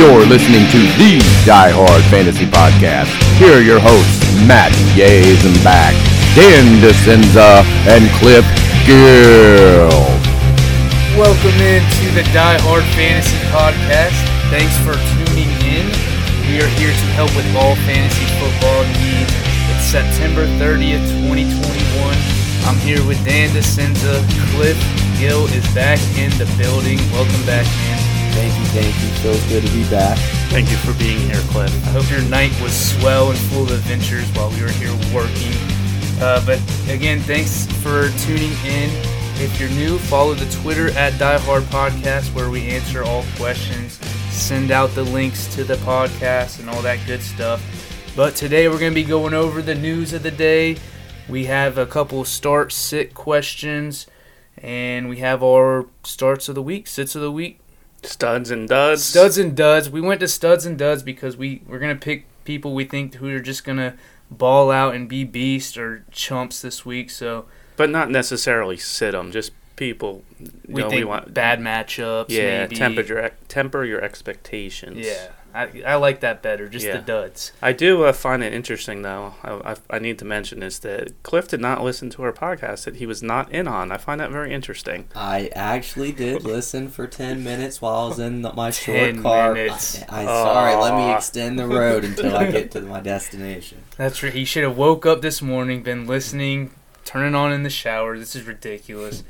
You're listening to the Die Hard Fantasy Podcast. Here are your hosts, Matt back, Dan DeCenza, and Cliff Gill. Welcome into the Die Hard Fantasy Podcast. Thanks for tuning in. We are here to help with all fantasy football needs. It's September 30th, 2021. I'm here with Dan DeCenza. Cliff Gill is back in the building. Welcome back, man. Thank you, thank you. Feels good to be back. Thank you for being here, Cliff. I hope your night was swell and full of adventures while we were here working. Uh, but again, thanks for tuning in. If you're new, follow the Twitter at Die Hard Podcast where we answer all questions, send out the links to the podcast, and all that good stuff. But today we're going to be going over the news of the day. We have a couple start sit questions, and we have our starts of the week, sits of the week. Studs and duds. Studs and duds. We went to studs and duds because we we're gonna pick people we think who are just gonna ball out and be beast or chumps this week. So but not necessarily sit them. Just people. we know, think want. bad matchups. yeah, maybe. temper your temper your expectations. Yeah, I, I like that better. Just the duds. I do uh, find it interesting, though. I, I, I need to mention is that Cliff did not listen to our podcast that he was not in on. I find that very interesting. I actually did listen for 10 minutes while I was in the- my 10 short car. minutes. I, I sorry, let me extend the road until I get to my destination. That's right. He should have woke up this morning, been listening, turning on in the shower. This is ridiculous.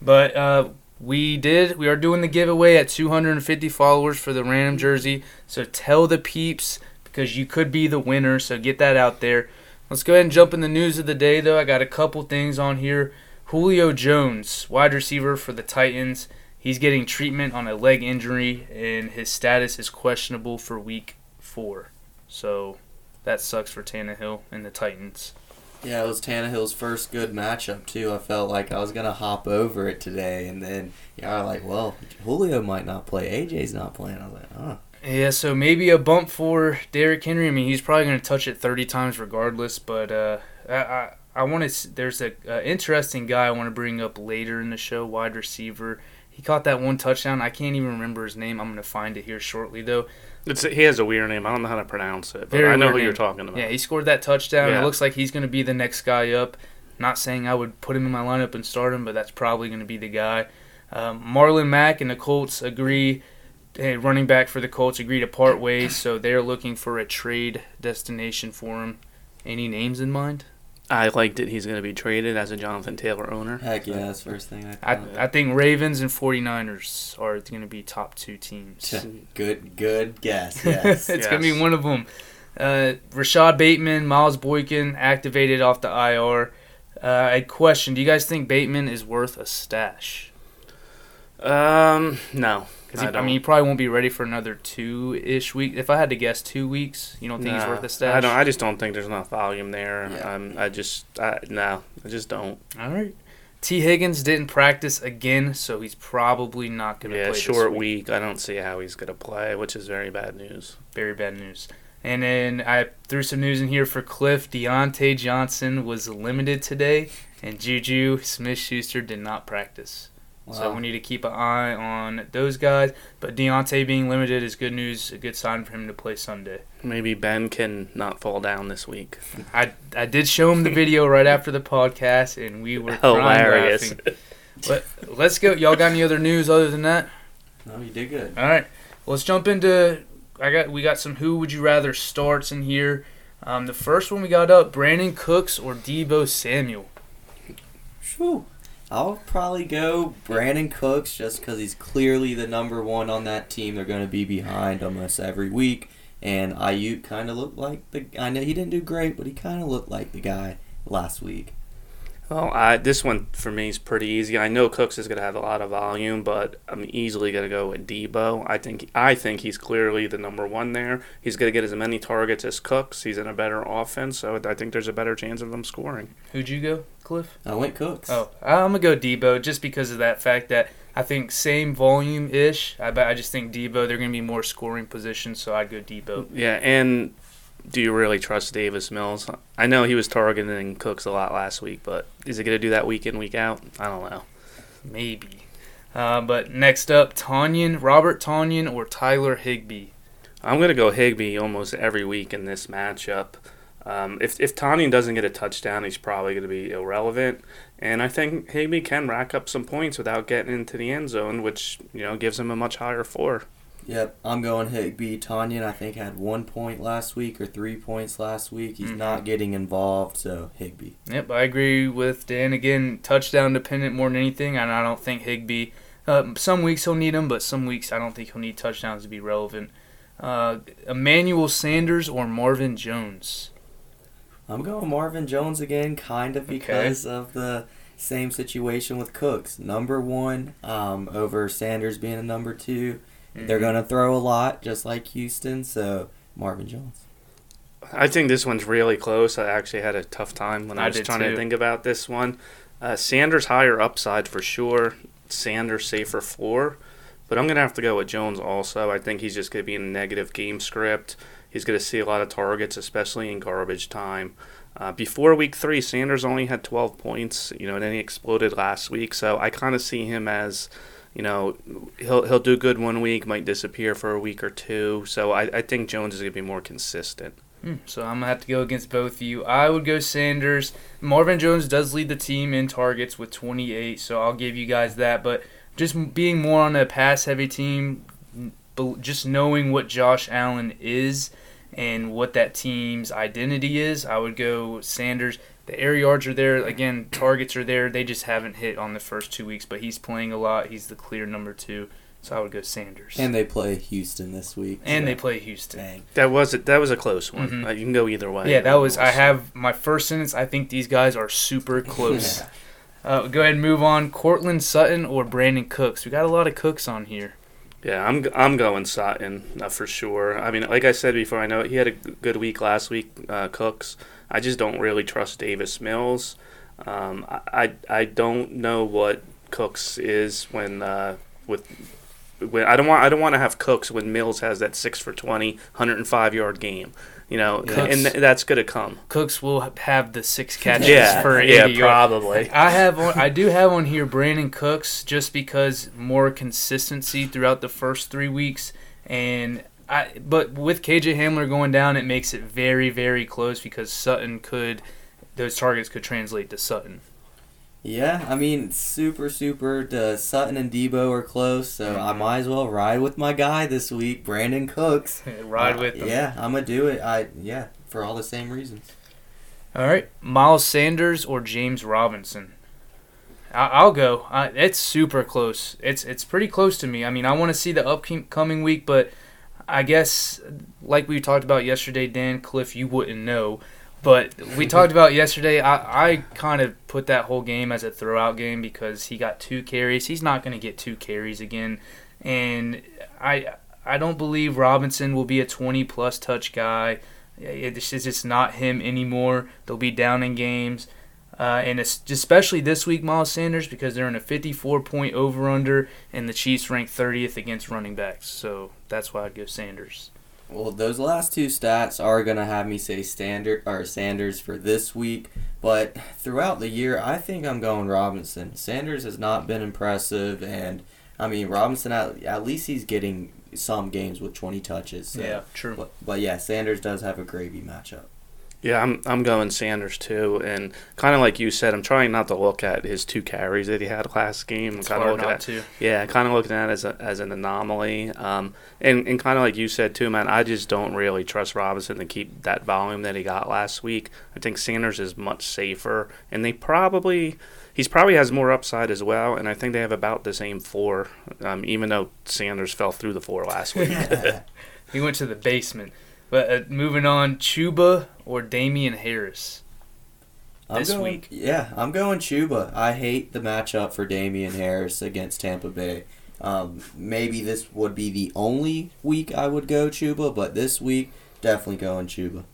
But uh, we did. We are doing the giveaway at 250 followers for the random jersey. So tell the peeps because you could be the winner. So get that out there. Let's go ahead and jump in the news of the day, though. I got a couple things on here. Julio Jones, wide receiver for the Titans. He's getting treatment on a leg injury, and his status is questionable for week four. So that sucks for Tannehill and the Titans. Yeah, it was Tannehill's first good matchup, too. I felt like I was to hop over it today, and then yeah, I was like, well, Julio might not play. AJ's not playing. I was like, oh. Yeah, so maybe a bump for Derrick Henry. I mean, he's probably to touch it 30 times regardless. But uh, I, I, I want to. There's a uh, interesting guy I want to bring up later in the show, wide receiver. He caught that one touchdown. I can't even remember his name. I'm to find it here shortly, though. It's, he has a weird name. I don't know how to pronounce it, but Very I know who you're talking about. Yeah, he scored that touchdown. It looks like he's going to be the next guy up. Not saying I would put him in my lineup and start him, but that's probably going to be the guy. Um, Marlon Mack and the Colts agree. eh, running back for the Colts agree to part ways, so they're looking for a trade destination for him. Any names in mind? I liked it. He's going to be traded as a Jonathan Taylor owner. Heck yeah, that's the first thing I I, thought. I think Ravens and 49ers are going to be top two teams. good, good guess, yes. it's gonna be one of them. Uh, Rashod Bateman, Miles Boykin activated off the IR. Uh, a question: Do you guys think Bateman is worth a stash? Um, no. Because I, don't. mean, he probably won't be ready for another two-ish week. If I had to guess, two weeks. You don't think he's worth a stash? I don't. I just don't think there's enough volume there. Yeah. Um, I just, I, no, I just don't. All right. T. Higgins didn't practice again, so he's probably not going to Yeah, play. short this week. I don't see how he's gonna play, which is very bad news. Very bad news. And then I threw some news in here for Cliff. Diontae Johnson was limited today, and Juju Smith Schuster did not practice. So we need to keep an eye on those guys. But Diontae being limited is good news, a good sign for him to play Sunday. Maybe Ben can not fall down this week. I I did show him the video right after the podcast, and we were crying Hilarious. But let's go. Y'all got any other news other than that? No, you did good. All right, let's jump into. I got we got some who would you rather starts in here. Um, the first one we got up: Brandin Cooks or Deebo Samuel. Phew. I'll probably go Brandin Cooks just because he's clearly the number one on that team. They're going to be behind almost every week. And Aiyuk kind of looked like the. I know he didn't do great, but he kind of looked like the guy last week. Well, I, this one for me is pretty easy. I know Cooks is going to have a lot of volume, but I'm easily going to go with Deebo. I think I think he's clearly the number one there. He's going to get as many targets as Cooks. He's in a better offense, so I think there's a better chance of him scoring. Who'd you go, Cliff? I went Cooks. Oh, I'm gonna go Deebo just because of that fact that I think same volume ish. I I just think Deebo they're gonna be more scoring positions, so I'd go Deebo. Yeah, and do you really trust Davis Mills? I know he was targeting Cooks a lot last week, but is he going to do that week in week out? I don't know. Maybe. Uh, but next up, Tonyan, Robert Tonyan or Tyler Higbee. I'm gonna go Higbee almost every week in this matchup. Um, if if Tonyan doesn't get a touchdown, he's probably going to be irrelevant. And I think Higbee can rack up some points without getting into the end zone, which you know gives him a much higher floor. Yep, I'm going Higbee. Tonyan, I think, had one point last week or three points last week. He's Mhm. not getting involved, so Higbee. Yep, I agree with Dan. Again, touchdown dependent more than anything, and I don't think Higbee. Uh, some weeks he'll need them, but some weeks I don't think he'll need touchdowns to be relevant. Uh, Emmanuel Sanders or Marvin Jones? I'm going Marvin Jones again, kind of Okay. because of the same situation with Cooks. Number one um, over Sanders being a number 2 they They're going to throw a lot, just like Houston, so Marvin Jones. I think this one's really close. I actually had a tough time when I, I was did trying too. to think about this one. Uh, Sanders higher upside for sure. Sanders safer floor, but I'm gonna have to go with Jones also. I think he's just gonna be in a negative game script. He's gonna see a lot of targets, especially in garbage time. Uh, before week three, Sanders only had 12 points, you know, and then he exploded last week. So I kind of see him as, you know, he'll he'll do good one week, might disappear for a week or two. So I, I think Jones is gonna be more consistent. Hmm, So I'm gonna have to go against both of you. I would go Sanders. Marvin Jones does lead the team in targets with 28, so I'll give you guys that. But just being more on a pass-heavy team, just knowing what Josh Allen is and what that team's identity is, I would go Sanders. The air yards are there again. Targets are there. They just haven't hit on the first two weeks, but he's playing a lot. He's the clear number two, so I would go Sanders. And they play Houston this week. And so they play Houston. Dang. That was a, that was a close one. Mhm. Uh, you can go either way. Yeah, that was. I have my first sentence. I think these guys are super close. uh, go ahead and move on. Courtland Sutton or Brandin Cooks. We got a lot of Cooks on here. Yeah, I'm I'm going Sutton uh, for sure. I mean, like I said before, I know he had a g- good week last week. Uh, Cooks. I just don't really trust Davis Mills. Um, I, I don't know what Cooks is when uh, with. When, I don't want I don't want to have Cooks when Mills has that six for 20, 105 yard game, you know, Yeah. and th- that's gonna come. Cooks will have the six catches Yeah, for yeah, 80 yards. probably. I have on, I do have on here Brandin Cooks just because more consistency throughout the first three weeks, and I but with KJ Hamler going down, it makes it very very close because Sutton could those targets could translate to Sutton. Yeah, I mean, super, super. The Sutton and Deebo are close, so I Mhm. might as well ride with my guy this week, Brandin Cooks. Ride Uh, with them. Yeah, I'm gonna do it. I yeah, for all the same reasons. All right, Miles Sanders or James Robinson. I- I'll go. I, it's super close. It's it's pretty close to me. I mean, I want to see the upcoming week, but I guess like we talked about yesterday, Dan Cliff, you wouldn't know, but we talked about yesterday. I I kind of put that whole game as a throwout game because he got two carries. He's not going to get two carries again, and I I don't believe Robinson will be a 20 plus touch guy. It's just, it's not him anymore. They'll be down in games. Uh, and it's especially this week, Miles Sanders, because they're in a 54 point over under, and the Chiefs rank 30th against running backs. So that's why I'd go Sanders. Well, those last two stats are gonna have me say standard or Sanders for this week, but throughout the year, I think I'm going Robinson. Sanders has not been impressive, and I mean Robinson at, at least he's getting some games with 20 touches. So. true. But, but yeah, Sanders does have a gravy matchup. Yeah, I'm I'm going Sanders too, and kind of like you said, I'm trying not to look at his two carries that he had last game. I'm It's kind of looking not at to. yeah, kind of looking at it as a, as an anomaly. Um, and and kind of like you said too, man. I just don't really trust Robinson to keep that volume that he got last week. I think Sanders is much safer, and they probably he's probably has more upside as well. And I think they have about the same floor, um, even though Sanders fell through the floor last week. He went to the basement. But uh, moving on, Chuba or Damien Harris. I'm This going, week. Yeah, I'm going Chuba. I hate the matchup for Damien Harris against Tampa Bay. Um, maybe this would be the only week I would go Chuba, but this week definitely going Chuba.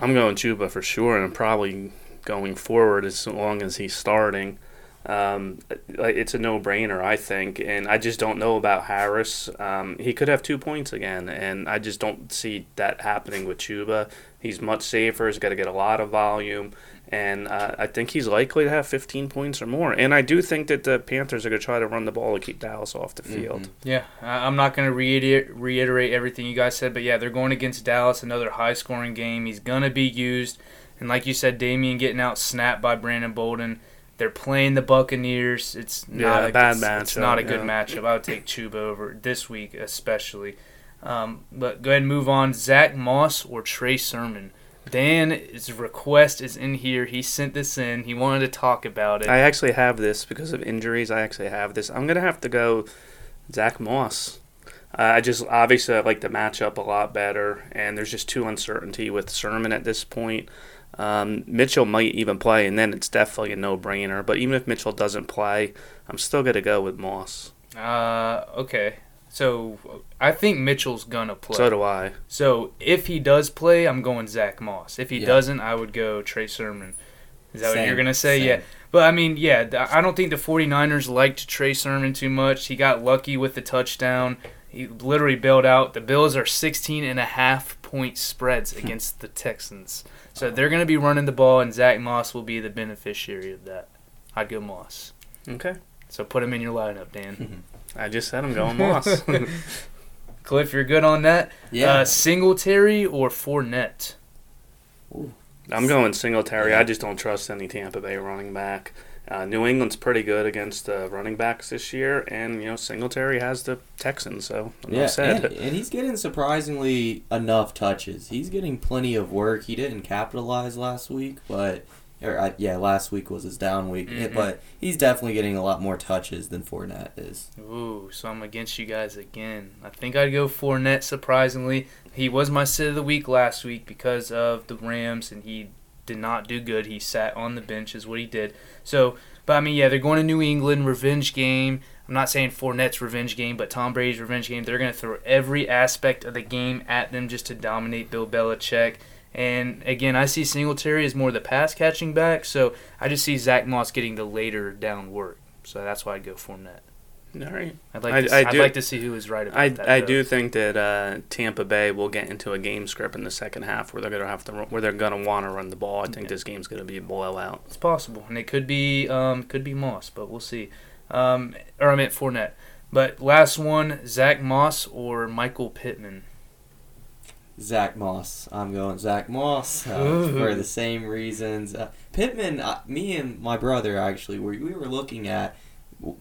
I'm going Chuba for sure, and probably going forward as long as he's starting. Um, it's a no-brainer, I think, and I just don't know about Harris. Um, he could have two points again, and I just don't see that happening with Chuba. He's much safer. He's got to get a lot of volume, And uh, I think he's likely to have 15 points or more. And I do think that the Panthers are going to try to run the ball to keep Dallas off the field. Mhm. Yeah, I'm not going to reiterate, reiterate everything you guys said, but yeah, they're going against Dallas, another high scoring game. He's going to be used. And like you said, Damien getting out snapped by Brandon Bolden. They're playing the Buccaneers. It's not Yeah, a bad it's, It's matchup, not a good yeah. matchup. I would take Chuba over this week, especially. Um, but go ahead and move on. Zach Moss or Trey Sermon. Dan's request is in here. He sent this in. He wanted to talk about it. I actually have this because of injuries. I actually have this. I'm going to have to go Zach Moss. Uh, I just obviously I like the matchup a lot better, and there's just too uncertainty with Sermon at this point. Um, Mitchell might even play, and then it's definitely a no-brainer. But even if Mitchell doesn't play, I'm still going to go with Moss. Uh, okay. So I think Mitchell's gonna play. So do I. So if he does play, I'm going Zach Moss. If he Yeah. doesn't, I would go Trey Sermon. Is that what you're going to say? same. Yeah. But I mean, yeah, I don't think the 49ers liked Trey Sermon too much. He got lucky with the touchdown. He literally bailed out. The Bills are 16 and a half point spreads against the Texans. So they're going to be running the ball, and Zach Moss will be the beneficiary of that. I'd go Moss. Okay. So put him in your lineup, Dan. I just said I'm going Moss. Cliff, you're good on that? Yeah. Uh, Singletary or Fournette? I'm going Singletary. I just don't trust any Tampa Bay running back. Uh, New England's pretty good against uh, running backs this year, and you know Singletary has the Texans, so enough Yeah, said. and, and he's getting surprisingly enough touches. He's getting plenty of work. He didn't capitalize last week, but or uh, yeah, last week was his down week. Yeah, Mhm. But he's definitely getting a lot more touches than Fournette is. Ooh, so I'm against you guys again. I think I'd go Fournette. Surprisingly, he was my sit of the week last week because of the Rams, and he did not do good. He sat on the bench, is what he did. So, but I mean, yeah, they're going to New England, revenge game. I'm not saying Fournette's revenge game, but Tom Brady's revenge game. They're going to throw every aspect of the game at them just to dominate Bill Belichick. And again, I see Singletary as more the pass catching back, so I just see Zach Moss getting the later down work. So that's why I'd go Fournette. All right. I'd like, I- to, I I'd like to see who was right about I, that. I though. do think that uh, Tampa Bay will get into a game script in the second half where they're gonna have to run, where they're gonna want to run the ball. I think Okay. this game's gonna be a blowout. It's possible, and it could be um, could be Moss, but we'll see. Um, or I meant Fournette. But last one, Zach Moss or Michael Pittman. Zach Moss. I'm going Zach Moss uh, for the same reasons. Uh, Pittman, uh, me and my brother actually, we, we were looking at w-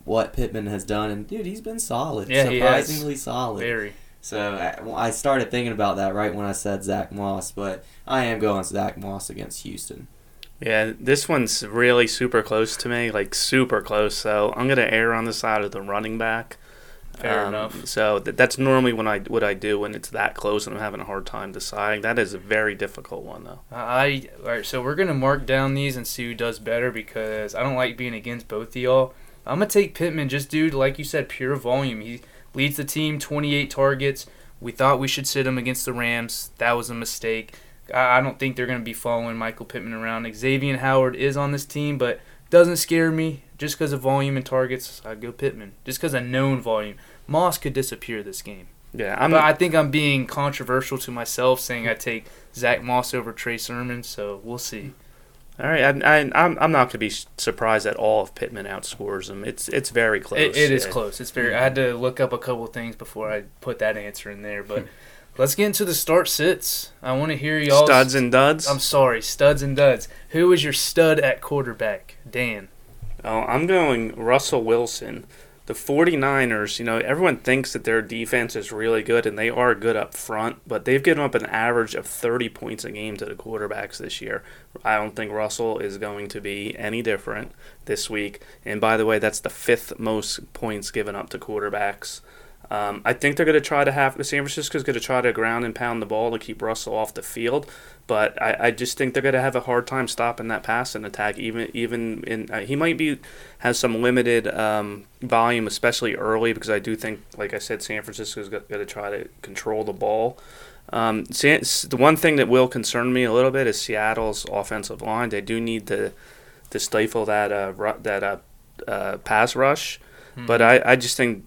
what Pittman has done, and dude, he's been solid. Yeah, he surprisingly solid. Very. So I, I started thinking about that right when I said Zach Moss, but I am going Zach Moss against Houston. Yeah, this one's really super close to me, like super close. So I'm gonna err on the side of the running back. Fair Um, enough. So th- that's normally when I what I do when it's that close and I'm having a hard time deciding. That is a very difficult one though. I all right. So we're gonna mark down these and see who does better because I don't like being against both of y'all. I'm gonna take Pittman, just dude, like you said, pure volume. He leads the team, 28 targets. We thought we should sit him against the Rams. That was a mistake. I I don't think they're gonna be following Michael Pittman around. Xavien Howard is on this team, but doesn't scare me just because of volume and targets. I'd go Pittman, just because of known volume. Moss could disappear this game. Yeah, I'm. But I think I'm being controversial to myself saying I take Zach Moss over Trey Sermon, so we'll see. All right, I, I, I'm I'm not gonna be surprised at all if Pittman outscores him. It's it's very close. It, it is Yeah. close. It's very. Hmm. I had to look up a couple things before I put that answer in there, but hmm. let's get into the start sits. I want to hear y'all. Studs and duds. I'm sorry, studs and duds. Who is your stud at quarterback? Dan. Oh, I'm going Russell Wilson. The 49ers, you know, everyone thinks that their defense is really good and they are good up front, but they've given up an average of 30 points a game to the quarterbacks this year. I don't think Russell is going to be any different this week. And by the way, that's the fifth most points given up to quarterbacks. Um, I think they're going to try to have San Francisco's going to try to ground and pound the ball to keep Russell off the field, but I, I just think they're going to have a hard time stopping that passing attack. Even even in uh, he might be has some limited um, volume, especially early, because I do think, like I said, San Francisco's going to try to control the ball. Um, San, the one thing that will concern me a little bit is Seattle's offensive line. They do need to to stifle that uh, ru- that uh, uh, pass rush, but I, I just think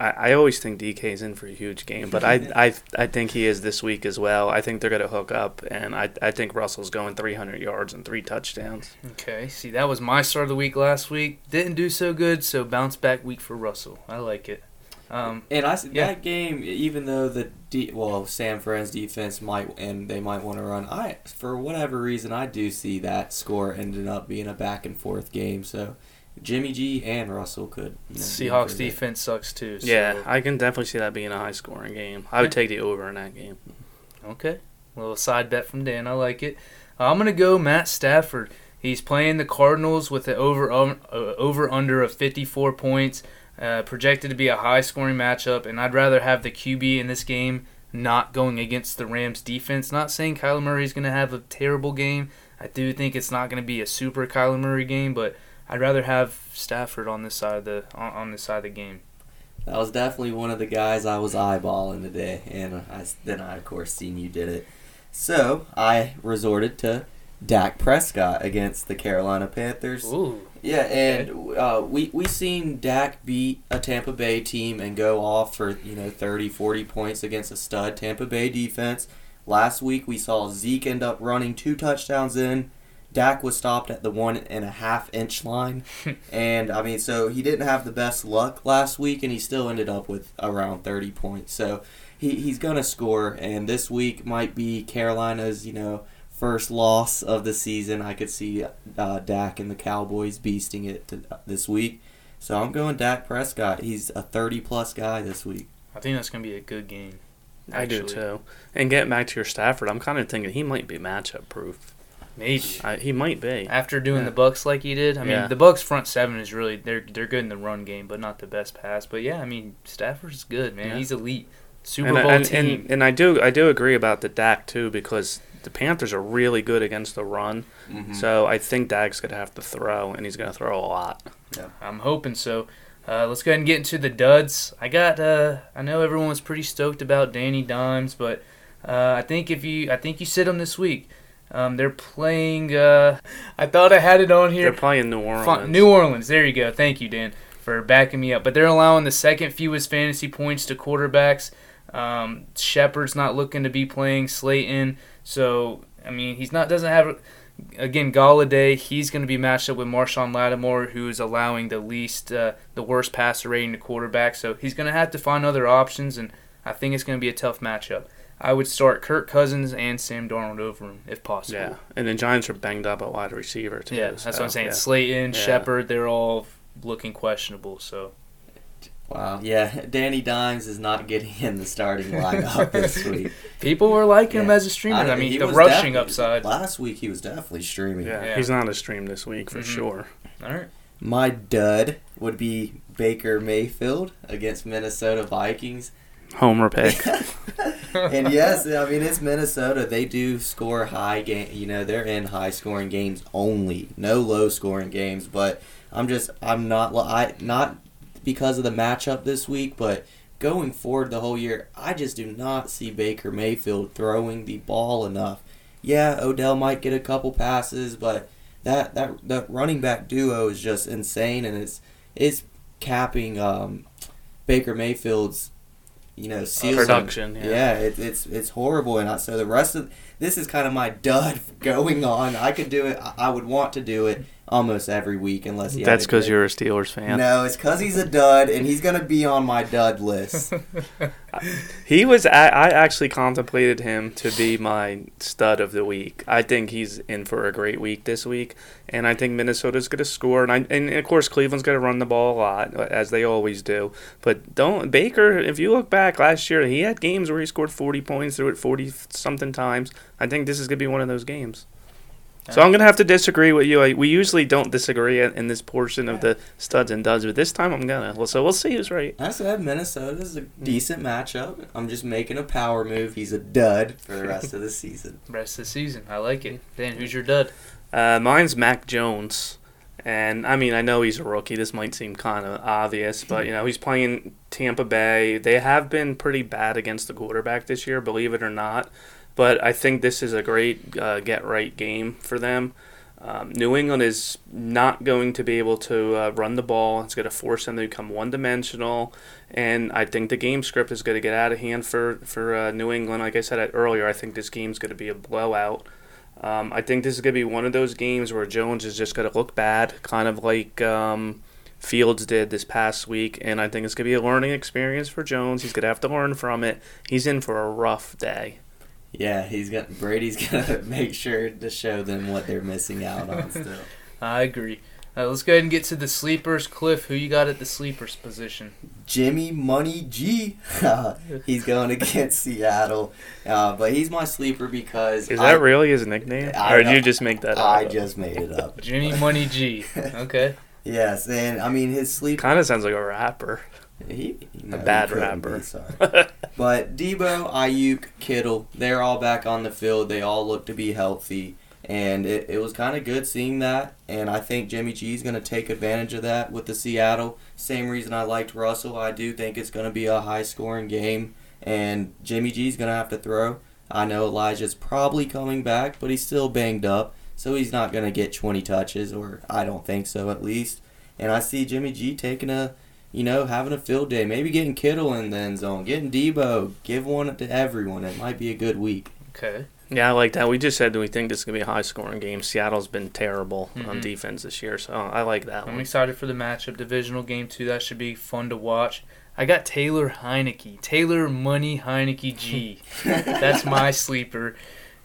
I, I always think DK is in for a huge game, but I, I I think he is this week as well. I think they're going to hook up, and I I think Russell's going 300 yards and three touchdowns. Okay, see, that was my start of the week last week. Didn't do so good, so bounce back week for Russell. I like it. Um, And I s- Yeah. that game, even though the de- well San Fran's defense might and they might want to run, I for whatever reason I do see that score ended up being a back and forth game. So Jimmy G and Russell could. You know, Seahawks for that. defense sucks too. So. Yeah, I can definitely see that being a high scoring game. I would take the over in that game. Okay. a Little side bet from Dan. I like it. I'm gonna go Matt Stafford. He's playing the Cardinals with an over um, uh, over under of 54 points, uh, projected to be a high scoring matchup. And I'd rather have the QB in this game not going against the Rams defense. Not saying Kyler Murray's gonna have a terrible game. I do think it's not gonna be a super Kyler Murray game, but I'd rather have Stafford on this side of the on, on this side of the game. That was definitely one of the guys I was eyeballing today, and I, then I of course seen you did it. So I resorted to Dak Prescott against the Carolina Panthers. Ooh. Yeah, and uh, we we seen Dak beat a Tampa Bay team and go off for you know 30, 40 points against a stud Tampa Bay defense. Last week we saw Zeke end up running two touchdowns in. Dak was stopped at the one and a half inch line, and I mean, so he didn't have the best luck last week, and he still ended up with around thirty points. So he he's gonna score, and this week might be Carolina's you know first loss of the season. I could see uh, Dak and the Cowboys beasting it to, this week. So I'm going Dak Prescott. He's a 30 plus guy this week. I think that's gonna be a good game. I do too. And getting back to your Stafford, I'm kind of thinking he might be matchup proof. Maybe. I, he might be. after doing Yeah. the Bucks like he did. I mean, the Bucks front seven is really they're they're good in the run game, but not the best pass. But yeah, I mean Stafford's good, man. Yeah. He's elite. Super and, Bowl I- and, team. and, and I do I do agree about the Dak too because the Panthers are really good against the run. Mm-hmm. So I think Dak's gonna have to throw, and he's gonna throw a lot. Yeah, I'm hoping so. Uh, let's go ahead and get into the duds. I got. Uh, I know everyone was pretty stoked about Danny Dimes, but uh, I think if you, I think you sit him this week. Um, they're playing. Uh, I thought I had it on here. They're playing New Orleans. Fun- New Orleans. There you go. Thank you, Dan, for backing me up. But they're allowing the second fewest fantasy points to quarterbacks. Um, Shepard's not looking to be playing Slayton, so I mean he's not doesn't have. Again, Golladay, he's going to be matched up with Marshon Lattimore, who's allowing the least, uh, the worst passer rating to quarterback. So he's going to have to find other options, and I think it's going to be a tough matchup. I would start Kirk Cousins and Sam Darnold over him if possible. Yeah, and the Giants are banged up at wide receiver too. Yeah, that's what I'm saying. yeah. Slayton, Yeah. Shepard, they're all looking questionable. So Wow. Yeah, Danny Dimes is not getting in the starting lineup this week. people were liking him as a streamer. I, mean, the rushing upside. Last week he was definitely streaming. Yeah, Yeah. he's not a stream this week for Mhm. sure. All right. My dud would be Baker Mayfield against Minnesota Vikings. Homer pick. and yes, I mean it's Minnesota. They do score high game. You know, they're in high scoring games only, no low scoring games. But I'm just, I'm not, I not because of the matchup this week, but going forward the whole year, I just do not see Baker Mayfield throwing the ball enough. Yeah, Odell might get a couple passes, but that that that running back duo is just insane, and it's it's capping um, Baker Mayfield's you know ceiling. Production. Yeah. Yeah, it, it's it's horrible, and I, so the rest of this is kind of my dud going on. I could do it. I, I would want to do it almost every week, unless he. That's because you're a Steelers fan. No, it's because he's a dud, and he's gonna be on my dud list. He was. I, I actually contemplated him to be my stud of the week. I think he's in for a great week this week, and I think Minnesota's going to score. And, I, and of course, Cleveland's going to run the ball a lot, as they always do. But don't Baker. If you look back last year, he had games where he scored 40 points, threw it 40 something times. I think this is going to be one of those games. So I'm gonna have to disagree with you. I, we usually don't disagree in, in this portion of the studs and duds, but this time I'm gonna. Well, so we'll see who's right. I said Minnesota is a decent matchup. I'm just making a power move. He's a dud for the rest of the season. Rest of the season. I like it. Dan, who's your dud? Uh, mine's Mac Jones, and I mean I know he's a rookie. This might seem kind of obvious, but you know he's playing Tampa Bay. They have been pretty bad against the quarterback this year, believe it or not. But I think this is a great uh, get right game for them. Um, New England is not going to be able to uh, run the ball. It's going to force them to become one dimensional. And I think the game script is going to get out of hand for, for uh, New England. Like I said earlier, I think this game's going to be a blowout. Um, I think this is going to be one of those games where Jones is just going to look bad, kind of like um, Fields did this past week. And I think it's going to be a learning experience for Jones. He's going to have to learn from it. He's in for a rough day. Yeah, he's got Brady's gonna make sure to show them what they're missing out on still. I agree. Uh, let's go ahead and get to the sleepers. Cliff, who you got at the sleepers position? Jimmy Money G. he's going against Seattle, uh, but he's my sleeper because is that I, really his nickname, I, or did you just make that up? I just made it up. Jimmy Money G. Okay. yes, and I mean his sleep kind of sounds like a rapper. He, a bad rapper. but Deebo, Aiyuk, Kittle, they're all back on the field. They all look to be healthy. And it, it was kind of good seeing that. And I think Jimmy G is going to take advantage of that with the Seattle. Same reason I liked Russell. I do think it's going to be a high scoring game. And Jimmy G is going to have to throw. I know Elijah's probably coming back, but he's still banged up. So he's not going to get 20 touches, or I don't think so at least. And I see Jimmy G taking a you know, having a field day, maybe getting Kittle in the end zone, getting Deebo, give one to everyone. It might be a good week. Okay. Yeah, I like that. We just said that we think this is gonna be a high scoring game. Seattle's been terrible mm-hmm. on defense this year, so I like that. I'm one. excited for the matchup, divisional game too. That should be fun to watch. I got Taylor Heinicke, Taylor Money Heinicke G. That's my sleeper.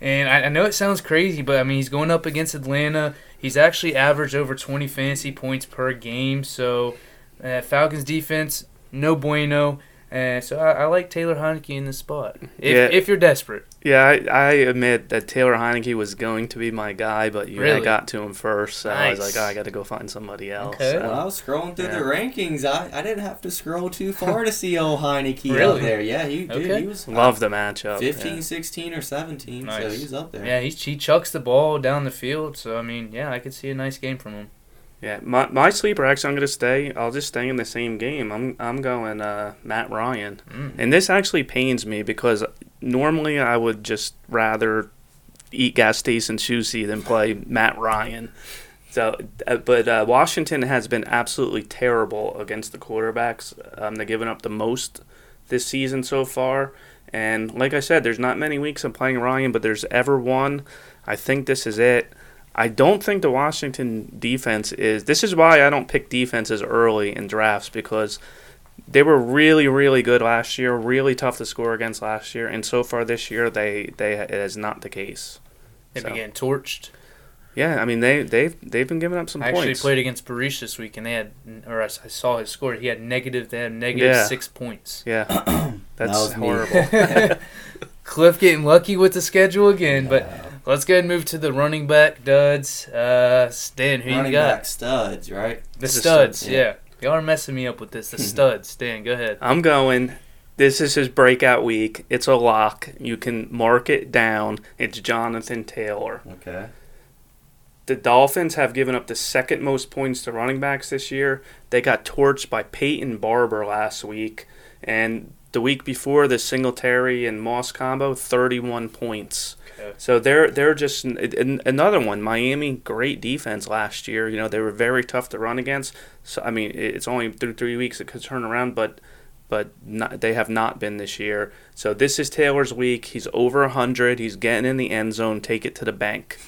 And I, I, know it sounds crazy, but I mean he's going up against Atlanta. He's actually averaged over 20 fantasy points per game, so uh, Falcons defense, no bueno. Uh, so I, I, like Taylor Heinicke in this spot. If, yeah. if you're desperate. Yeah, I, I, admit that Taylor Heinicke was going to be my guy, but you really? got to him first, so nice. I was like, oh, I got to go find somebody else. Okay. So, when I was scrolling through yeah. the rankings, I, I didn't have to scroll too far to see old Heinicke really? out there. Yeah, he okay. dude, he was love the matchup. 15, yeah. 16, or 17, nice. so he's up there. Yeah, he's, he chucks the ball down the field, so I mean, yeah, I could see a nice game from him. Yeah, my my sleeper actually I'm gonna stay. I'll just stay in the same game. I'm I'm going uh, Matt Ryan, mm. and this actually pains me because normally I would just rather eat Gastase and Susie than play Matt Ryan. So, uh, but uh, Washington has been absolutely terrible against the quarterbacks. Um, they've given up the most this season so far. And like I said, there's not many weeks of playing Ryan, but there's ever one. I think this is it. I don't think the Washington defense is. This is why I don't pick defenses early in drafts because they were really, really good last year, really tough to score against last year, and so far this year they they it is not the case. They so. began torched. Yeah, I mean they they've they've been giving up some I points. actually played against Parrish this week, and they had, or I saw his score. He had negative. They had negative yeah. six points. Yeah, that's that horrible. Cliff getting lucky with the schedule again, yeah. but Let's go ahead and move to the running back duds. Uh, Stan, who running you got? back studs, right? The studs, yeah. yeah. Y'all are messing me up with this. The studs. Stan, go ahead. I'm going. This is his breakout week. It's a lock. You can mark it down. It's Jonathan Taylor. Okay. The Dolphins have given up the second most points to running backs this year. They got torched by Peyton Barber last week. And the week before, the Singletary and Moss combo, 31 points. So they're they're just another one. Miami, great defense last year. You know they were very tough to run against. So I mean, it's only through three weeks it could turn around, but but not, they have not been this year. So this is Taylor's week. He's over hundred. He's getting in the end zone. Take it to the bank.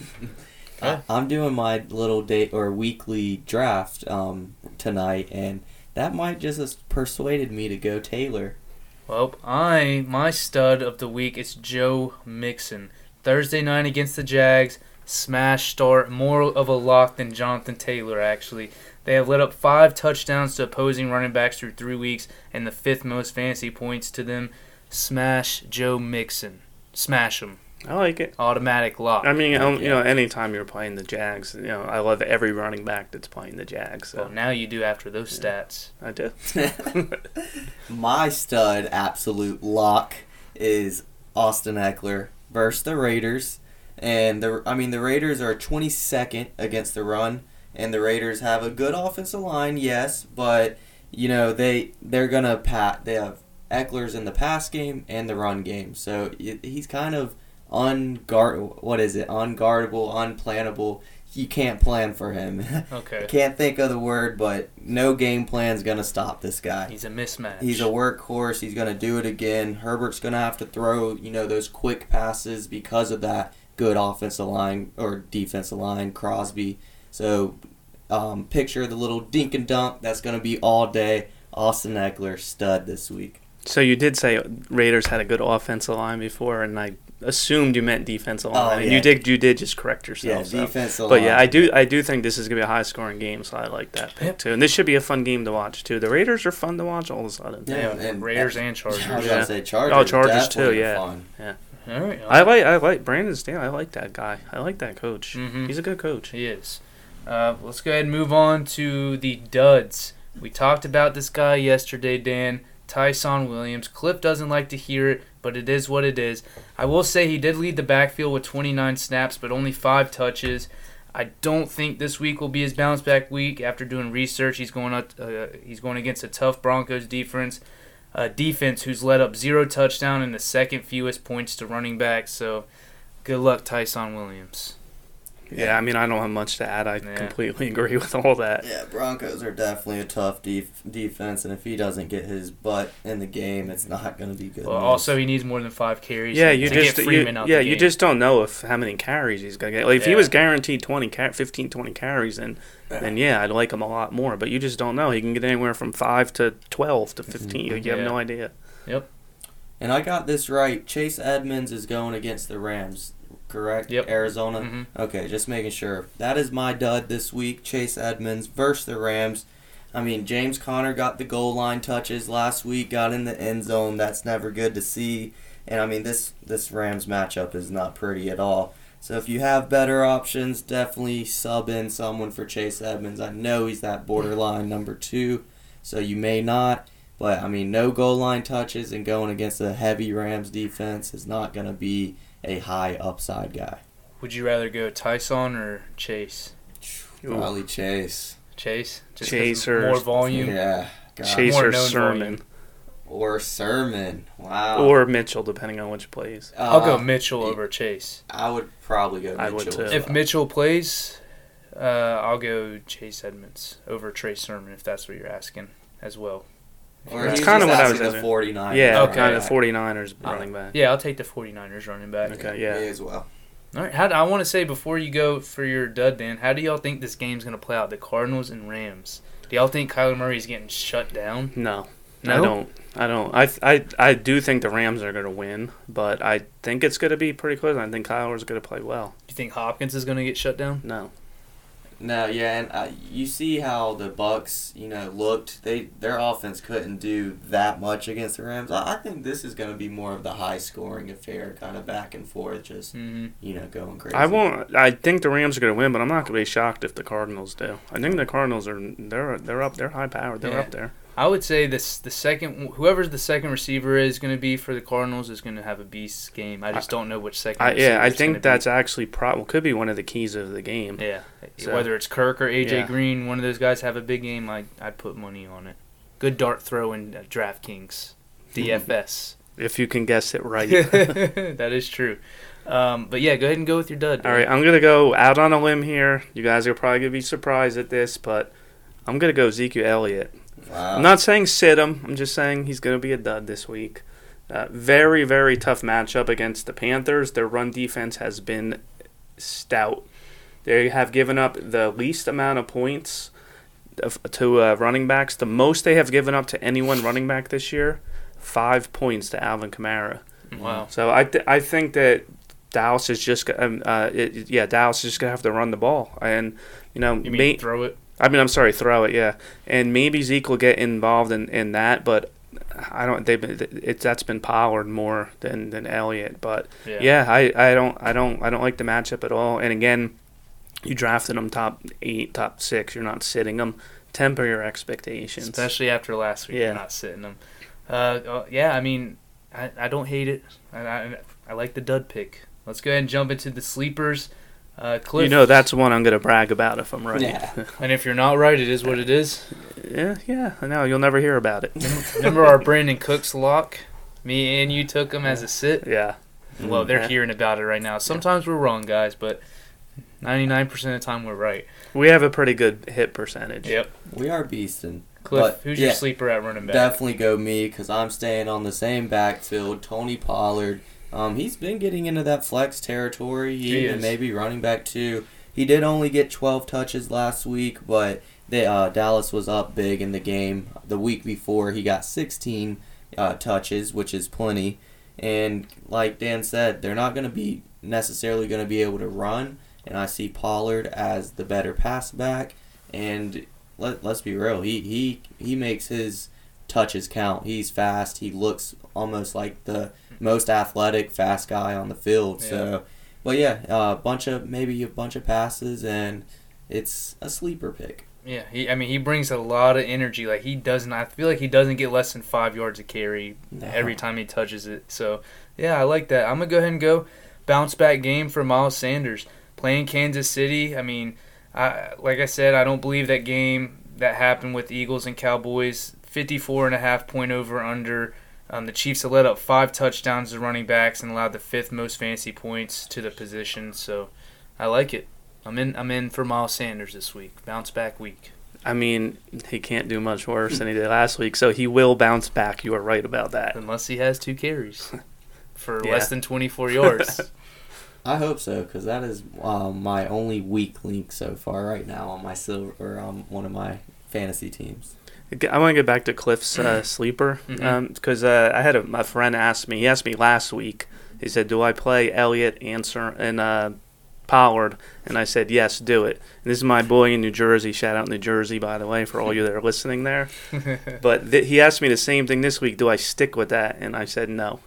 I'm doing my little day or weekly draft um, tonight, and that might just have persuaded me to go Taylor. Well, I my stud of the week is Joe Mixon. Thursday night against the Jags, smash start, more of a lock than Jonathan Taylor, actually. They have let up five touchdowns to opposing running backs through three weeks and the fifth most fantasy points to them. Smash Joe Mixon. Smash him. I like it. Automatic lock. I mean, um, you know, anytime you're playing the Jags, you know, I love every running back that's playing the Jags. So. Well, now you do after those yeah, stats. I do. My stud absolute lock is Austin Ekeler versus the Raiders. And the I mean the Raiders are 22nd against the run, and the Raiders have a good offensive line, yes, but you know they they're gonna pat. They have Ekeler's in the pass game and the run game, so he's kind of unguard. What is it? Unguardable, unplannable. You can't plan for him. Okay. can't think of the word, but no game plan's gonna stop this guy. He's a mismatch. He's a workhorse. He's going to do it again. Herbert's going to have to throw, you know, those quick passes because of that good offensive line or defensive line, Crosby. So, um, picture the little dink and dunk. That's going to be all day. Austin Ekeler, stud this week. So you did say Raiders had a good offensive line before, and I assumed you meant defensive Oh, line, and you did you did just correct Yeah, yourself. so. defensive But yeah, I do I do think this is gonna be a high scoring game, so I like that pick too. And this should be a fun game to watch too. The Raiders are fun to watch all of a sudden. Yeah, Yeah, and- Raiders and Chargers. I was Yeah. say Chargers. Oh, Chargers too, definitely yeah. Fun. All right. I like I like Brandon Staley. I like that guy. I like that coach. Mhm. He's a good coach. He is. Uh, let's go ahead and move on to the duds. We talked about this guy yesterday, Dan. Tyson Williams. Cliff doesn't like to hear it, but it is what it is. I will say he did lead the backfield with 29 snaps, but only five touches. I don't think this week will be his bounce back week. After doing research, he's going up. Uh, he's going against a tough Broncos defense. Uh, defense who's led up zero touchdown and the second fewest points to running back. So, good luck, Tyson Williams. Yeah, I mean I don't have much to add. I Yeah. completely agree with all that. Yeah, Broncos are definitely a tough def- defense, and if he doesn't get his butt in the game, it's not going to be good. Well, news. also he needs more than five carries. Yeah, to you get just you, out yeah you just don't know if how many carries he's gonna get. Like if he was guaranteed 20, 15, 20 carries, then then yeah, I'd like him a lot more. But you just don't know. He can get anywhere from five to twelve to mm-hmm. 15 You have Yeah. no idea. Yep. And I got this right. Chase Edmonds is going against the Rams, correct? Yep. Arizona. Mhm. Okay, just making sure. That is my dud this week. Chase Edmonds versus the Rams. I mean, James Conner got the goal line touches last week, got in the end zone. That's never good to see. And I mean, this this Rams matchup is not pretty at all. So if you have better options, definitely sub in someone for Chase Edmonds. I know he's that borderline number two, so you may not. But I mean, no goal line touches and going against a heavy Rams defense is not going to be a high upside guy. Would you rather go Tyson or Chase? Probably Chase. Chase. Just 'cause Chase or- more volume. Yeah. God. Chase more or Sermon volume. Or Sermon. Wow. or Mitchell, depending on which plays. I'll go Uh, Mitchell over Chase. I would probably go Mitchell. I would too. If. Mitchell plays, uh, I'll go Chase Edmonds over Trey Sermon if that's what you're asking as well. Or That's kinda what I was asking the asking. 49. Yeah, Okay. kind of 49ers Uh, running back. Yeah, I'll take the 49ers running back. Okay, yeah. Me as well. All right. How, I want to say before you go for your dud, Dan, how do y'all think this game's going to play out? The Cardinals and Rams. Do y'all think Kyler Murray's getting shut down? No, No? I don't. I don't. I I I do think the Rams are going to win, but I think it's going to be pretty close. I think Kyler's going to play well. Do you think Hopkins is going to get shut down? No. No, yeah, and uh, you see how the Bucks, you know, looked. They their offense couldn't do that much against the Rams. I, I think this is going to be more of the high scoring affair, kind of back and forth, just Mm-hmm. you know, going crazy. I won't. I think the Rams are going to win, but I'm not going to be shocked if the Cardinals do. I think the Cardinals are. They're they're up. They're high powered. They're Yeah. up there. I would say this the second whoever's the second receiver is going to be for the Cardinals is going to have a beast game. I just don't know which second. I, yeah, I think that's actually pro- could be one of the keys of the game. yeah. So- Whether it's Kirk or AJ Yeah. Green, one of those guys have a big game. I I'd put money on it. Good dart throw in uh, DraftKings, DFS. If you can guess it right. that is true. Um, but yeah, go ahead and go with your dud. All right, I'm gonna go out on a limb here. You guys are probably gonna be surprised at this, but I'm gonna go Ezekiel Elliott. Wow. I'm not saying sit him. I'm just saying he's gonna be a dud this week. Uh, very, very tough matchup against the Panthers. Their run defense has been stout. They have given up the least amount of points to uh, running backs. The most they have given up to anyone running back this year, five points to Alvin Kamara. Wow. So I, th- I think that Dallas is just um, uh, it, yeah Dallas is just gonna have to run the ball and you know You mean may- throw it? I mean I'm sorry throw it yeah and maybe Zeke will get involved in, in that but I don't They've been, it that's been Pollard more than than Elliott but Yeah. yeah, I, I don't I don't I don't like the matchup at all and again you drafted him top eight top six you're not sitting him temper your expectations Especially after last week, Yeah. you're not sitting them. Uh, uh, yeah, I mean, I, I don't hate it. I, I, I like the dud pick. Let's go ahead and jump into the sleepers. Uh, Cliff, you know that's one I'm gonna brag about if I'm right Yeah. And if you're not right, it is what it is. yeah yeah I know you'll never hear about it Remember our Brandin Cooks lock? Me and you took him as a sit. yeah Well, they're Yeah. hearing about it right now. Sometimes we're wrong, guys, but 99% of the time we're right. We have a pretty good hit percentage. Yep. We are beasting. Cliff, But, who's your sleeper at running back? Definitely go me because I'm staying on the same backfield. Tony Pollard. Um, he's been getting into that flex territory. He, He even maybe running back too. He did only get 12 touches last week, but they uh, Dallas was up big in the game. The week before, he got 16 uh, touches, which is plenty. And like Dan said, they're not going to be necessarily going to be able to run. And I see Pollard as the better pass back. And let, let's be real, he, he he makes his touches count. He's fast. He looks almost like the most athletic, fast guy on the field. So, but yeah, a bunch of maybe a bunch of passes, and it's a sleeper pick. Yeah, he. I mean, he brings a lot of energy. Like he doesn't. I feel like he doesn't get less than five yards of carry every time he touches it. So yeah, I like that. I'm gonna go ahead and go bounce back game for Miles Sanders playing Kansas City. I mean, I like I said, I don't believe that game that happened with Eagles and Cowboys. 54 and a half point over under. Um, the Chiefs have let up five touchdowns to running backs and allowed the fifth most fantasy points to the position. So I like it. I'm in. I'm in for Miles Sanders this week. Bounce back week. I mean, he can't do much worse than he did last week, so he will bounce back. You are right about that. unless he has two carries for Yeah. less than 24 yards. I hope so, because that is um, my only weak link so far right now on my silver or on one of my fantasy teams. I want to get back to Cliff's uh, sleeper Mhm. because uh, I had a, my friend ask me. He asked me last week. He said, "Do I play Elliott Answer and uh, Pollard?" And I said, "Yes, do it." And this is my boy in New Jersey. Shout out New Jersey, by the way, for all you that are listening there. But th- he asked me the same thing this week. Do I stick with that? And I said no.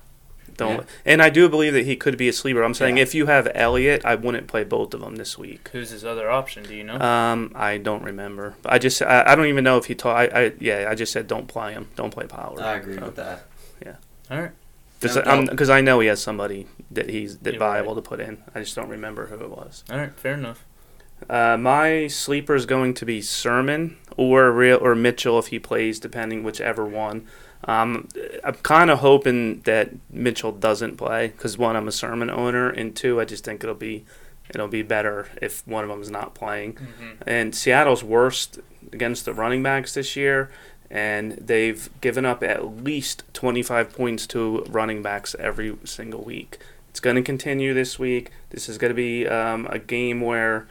Don't. Yeah. And I do believe that he could be a sleeper. I'm saying Yeah. if you have Elliott, I wouldn't play both of them this week. Who's his other option? Do you know? Um, I don't remember. I just I, I don't even know if he taught. I, I yeah. I just said don't play him. Don't play Pollard. I agree So- with that. Yeah. All right. Because No I'm because I know he has somebody that he's that You're viable right. to put in. I just don't remember who it was. All right. Fair enough. Uh, my sleeper is going to be Sermon or real or Mitchell if he plays, depending whichever one. Um, I'm kind of hoping that Mitchell doesn't play because one, I'm a Sermon owner, and two, I just think it'll be it'll be better if one of them is not playing. Mm-hmm. And Seattle's worst against the running backs this year, and they've given up at least 25 points to running backs every single week. It's going to continue this week. This is going to be um, a game where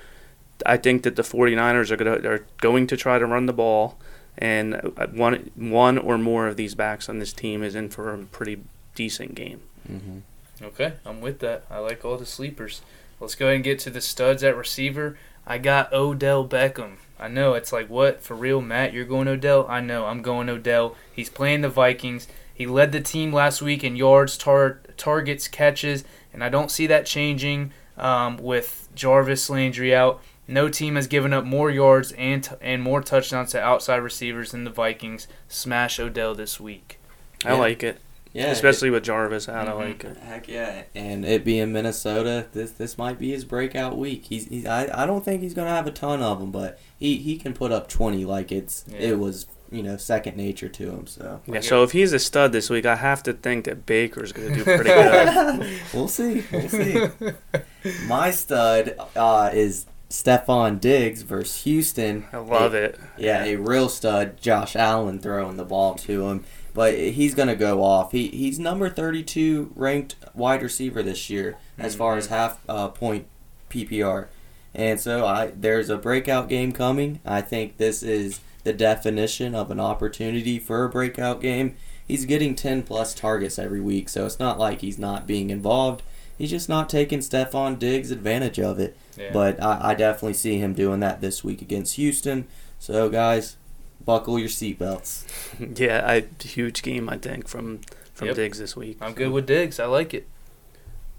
I think that the 49ers are going to are going to try to run the ball, and uh, one one or more of these backs on this team is in for a pretty decent game. hmm Okay. I'm with that. I like all the sleepers. Let's go ahead and get to the studs at receiver. I got Odell Beckham. I know it's like what for real, Matt? You're going Odell? I know. I'm going Odell. He's playing the Vikings. He led the team last week in yards, tar- targets, catches, and I don't see that changing um, with Jarvis Landry out. No team has given up more yards and t- and more touchdowns to outside receivers than the Vikings. Smash Odell this week. I Yeah. like it, Yeah, especially with Jarvis out. Mhm. I like it. it- heck yeah. And it being Minnesota, this this might be his breakout week. He's, he's I, I don't think he's gonna have a ton of them, but he, he can put up twenty like it's Yeah. it was you know second nature to him. So Yeah, so if he's a stud this week, I have to think that Baker's going to do pretty good. we'll see. We'll see. My stud uh, is Stefon Diggs versus Houston. I love it. Yeah, a real stud, Josh Allen throwing the ball to him. But he's gonna go off. He he's number thirty two ranked wide receiver this year as far as half uh, point PPR. And so I there's a breakout game coming. I think this is the definition of an opportunity for a breakout game. He's getting ten plus targets every week, so it's not like he's not being involved. He's just not taking Stefon Diggs advantage of it. Yeah. But I, I definitely see him doing that this week against Houston. So guys, buckle your seatbelts. Yeah, I huge game I think from from Yep. Diggs this week. I'm good with Diggs. I like it.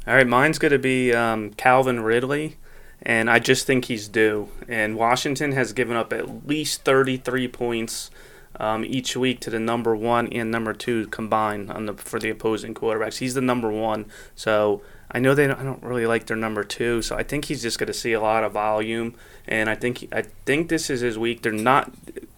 All right, mine's going to be um, Calvin Ridley, and I just think he's due. And Washington has given up at least 33 points um, each week to the number one and number two combined on the for the opposing quarterbacks. He's the number one, so I know they don't, I don't really like their number two. So I think he's just going to see a lot of volume, and I think I think this is his week. They're not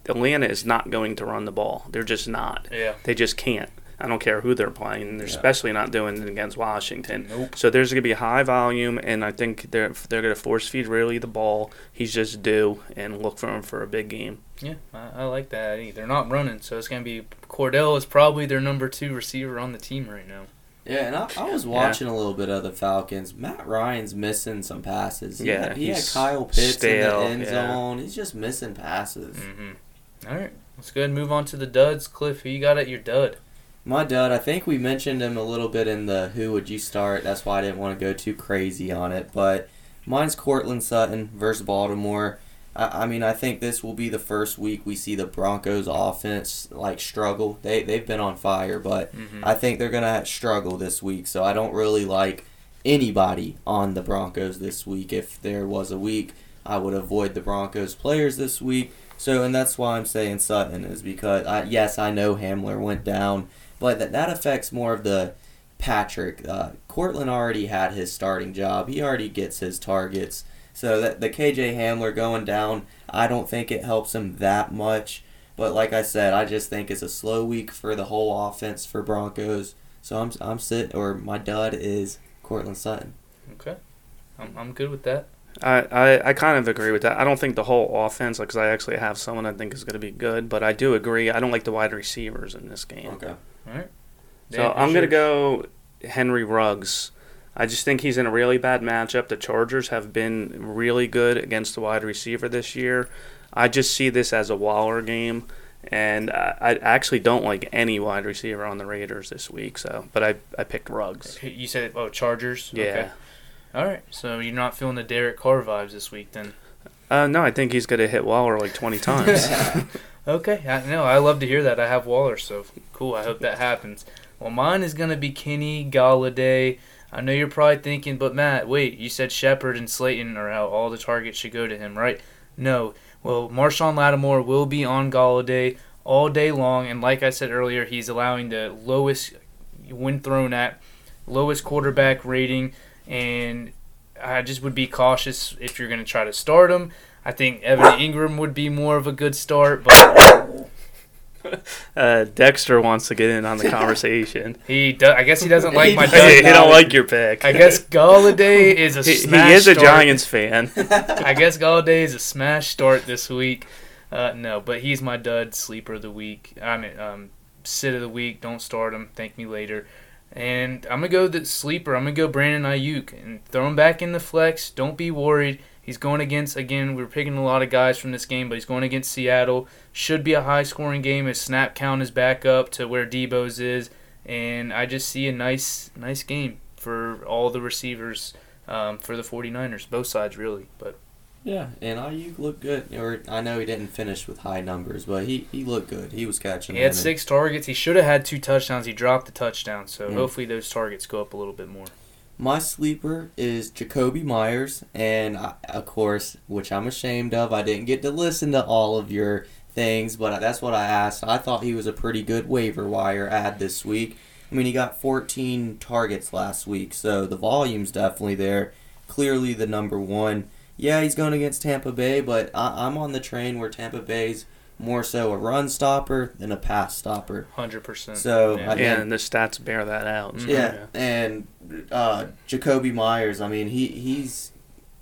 Atlanta is not going to run the ball. They're just not. Yeah. They just can't. I don't care who they're playing. They're Yeah. especially not doing it against Washington. Nope. So there's going to be high volume, and I think they're they're going to force feed really the ball. He's just due, and look for him for a big game. Yeah, I, I like that. They're not running, so it's gonna be Cordell is probably their number two receiver on the team right now. Yeah, and I, I was watching a little bit of the Falcons. Matt Ryan's missing some passes. He Yeah, had- he had Kyle Pitts stale, in the end yeah. zone. He's just missing passes. Mm-hmm. All right, let's go ahead and move on to the duds. Cliff, who you got at your dud? My dud, I think we mentioned him a little bit in the who would you start. That's why I didn't want to go too crazy on it. But mine's Courtland Sutton versus Baltimore. I, I mean, I think this will be the first week we see the Broncos offense like struggle. They they've been on fire, but Mm-hmm. I think they're gonna struggle this week. So I don't really like anybody on the Broncos this week. If there was a week, I would avoid the Broncos players this week. So and that's why I'm saying Sutton is because I, yes I know Hamler went down, but that that affects more of the Patrick. Uh, Courtland already had his starting job. He already gets his targets. So that the KJ Hamler going down, I don't think it helps him that much. But like I said, I just think it's a slow week for the whole offense for Broncos. So I'm I'm sit or my dud is Courtland Sutton. Okay, I'm, I'm good with that. I, I, I kind of agree with that. I don't think the whole offense, because I actually have someone I think is going to be good, but I do agree. I don't like the wide receivers in this game. Okay. All right. So Dan, I'm who's going to go Henry Ruggs. I just think he's in a really bad matchup. The Chargers have been really good against the wide receiver this year. I just see this as a Waller game, and I, actually don't like any wide receiver on the Raiders this week. So, but I I picked Ruggs. You said oh Chargers. Yeah. Okay. All right. So you're not feeling the Derek Carr vibes this week then? Uh, no, I think he's going to hit Waller like 20 times. Okay, I know. I love to hear that. I have Waller, so cool. I hope that happens. Well, mine is gonna be Kenny Golladay. I know you're probably thinking, but Matt, wait, you said Shepard and Slayton are out. All the targets should go to him, right? No. Well, Marshon Lattimore will be on Golladay all day long, and like I said earlier, he's allowing the lowest when thrown at, lowest quarterback rating, and I just would be cautious if you're gonna try to start him. I think Evan Engram would be more of a good start, but Uh, Dexter wants to get in on the conversation. he do, I guess he doesn't like my He he, does dud. not. don't like your pick. I guess Golladay is a he, he is a start. Giants fan. I guess Golladay is a smash start this week. Uh, no, but he's my dud sleeper of the week. I mean, um, sit of the week. Don't start him. Thank me later. And I'm gonna go the sleeper. I'm gonna go Brandin Aiyuk and throw him back in the flex. Don't be worried. He's going against again. We're picking a lot of guys from this game, but he's going against Seattle. Should be a high scoring game. His snap count is back up to where Deebo's is, and I just see a nice nice game for all the receivers um, for the 49ers, both sides really. But Yeah, and Aiyuk looked good. Or I know he didn't finish with high numbers, but he, he looked good. He was catching. he had them and- six targets. He should have had two touchdowns. He dropped the touchdown, so Mm. hopefully those targets go up a little bit more. My sleeper is Jakobi Meyers, and I, of course, which I'm ashamed of. I didn't get to listen to all of your things, but that's what I asked. I thought he was a pretty good waiver wire ad this week. I mean, he got 14 targets last week, so the volume's definitely there. Clearly, the number one. Yeah, he's going against Tampa Bay, but I, I'm on the train where Tampa Bay's more so a run stopper than a pass stopper. Hundred percent. So, yeah. I- Yeah, and the stats bear that out. Mhm. Yeah, and uh, Jakobi Meyers. I mean, he he's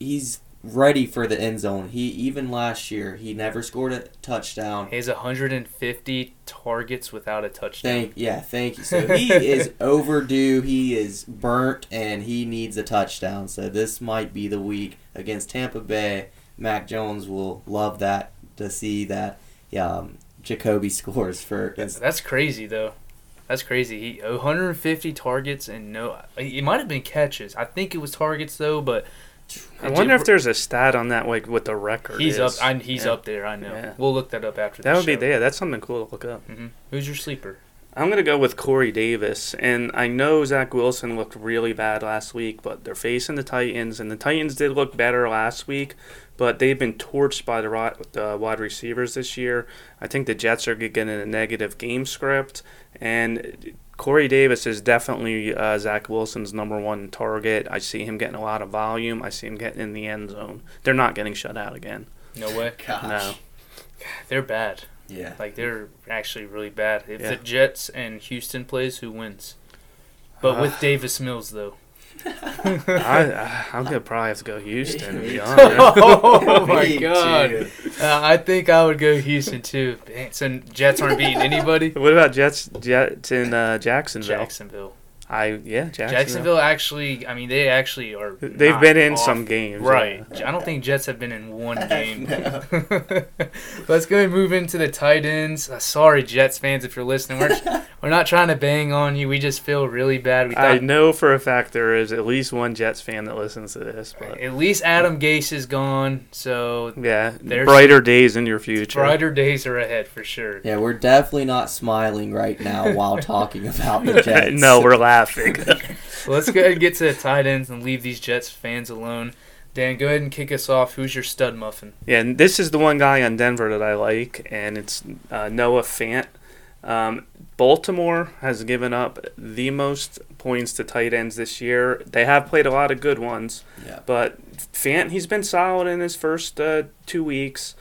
he's ready for the end zone. He even last year he never scored a touchdown. he has 150 targets without a touchdown. Thank yeah, thank you. So he is overdue. He is burnt, and he needs a touchdown. So this might be the week against Tampa Bay. Mac Jones will love that to see that. Yeah, um, Jakobi scores for That's crazy though. That's crazy. He 150 targets and no. It might have been catches. I think it was targets though, but I wonder if there's a stat on that, like what the record he's is. up. I, he's Yeah. up there. I know. Yeah. We'll look that up after. That the would be show. there. That's something cool to look up. hmm Who's your sleeper? I'm gonna go with Corey Davis, and I know Zach Wilson looked really bad last week, but they're facing the Titans, and the Titans did look better last week, but they've been torched by the, ri- the wide receivers this year. I think the Jets are getting a negative game script, and Corey Davis is definitely uh, Zach Wilson's number one target. I see him getting a lot of volume. I see him getting in the end zone. They're not getting shut out again. No way. gosh. No. They're bad. Yeah. Like they're actually really bad. If Yeah. the Jets and Houston plays, who wins? But with Uh, Davis Mills though. I, I I'm gonna probably have to go Houston. To be honest. oh my god! Uh, I think I would go Houston too. Man, So Jets aren't beating anybody. What about Jets? Jets in uh, Jacksonville. Jacksonville. I yeah, Jacksonville. Jacksonville actually. I mean, they actually are. They've been in off. some games, Right. yeah. I don't think Jets have been in one game. No. Let's go and move into the tight ends. Uh, sorry, Jets fans, if you're listening. We're, we're not trying to bang on you. We just feel really bad. We I know for a fact there is at least one Jets fan that listens to this, but at least Adam Gase is gone, so yeah, There's- brighter days in your future. brighter days are ahead for sure. Yeah, we're definitely not smiling right now while talking about the Jets. no, we're laughing. Let's go ahead and get to the tight ends and leave these Jets fans alone. Dan, go ahead and kick us off. Who's your stud muffin? yeah, and this is the one guy on Denver that I like, and it's uh, Noah Fant. Um, Baltimore has given up the most points to tight ends this year. They have played a lot of good ones. Yeah. But Fant, he's been solid in his first uh, two weeks.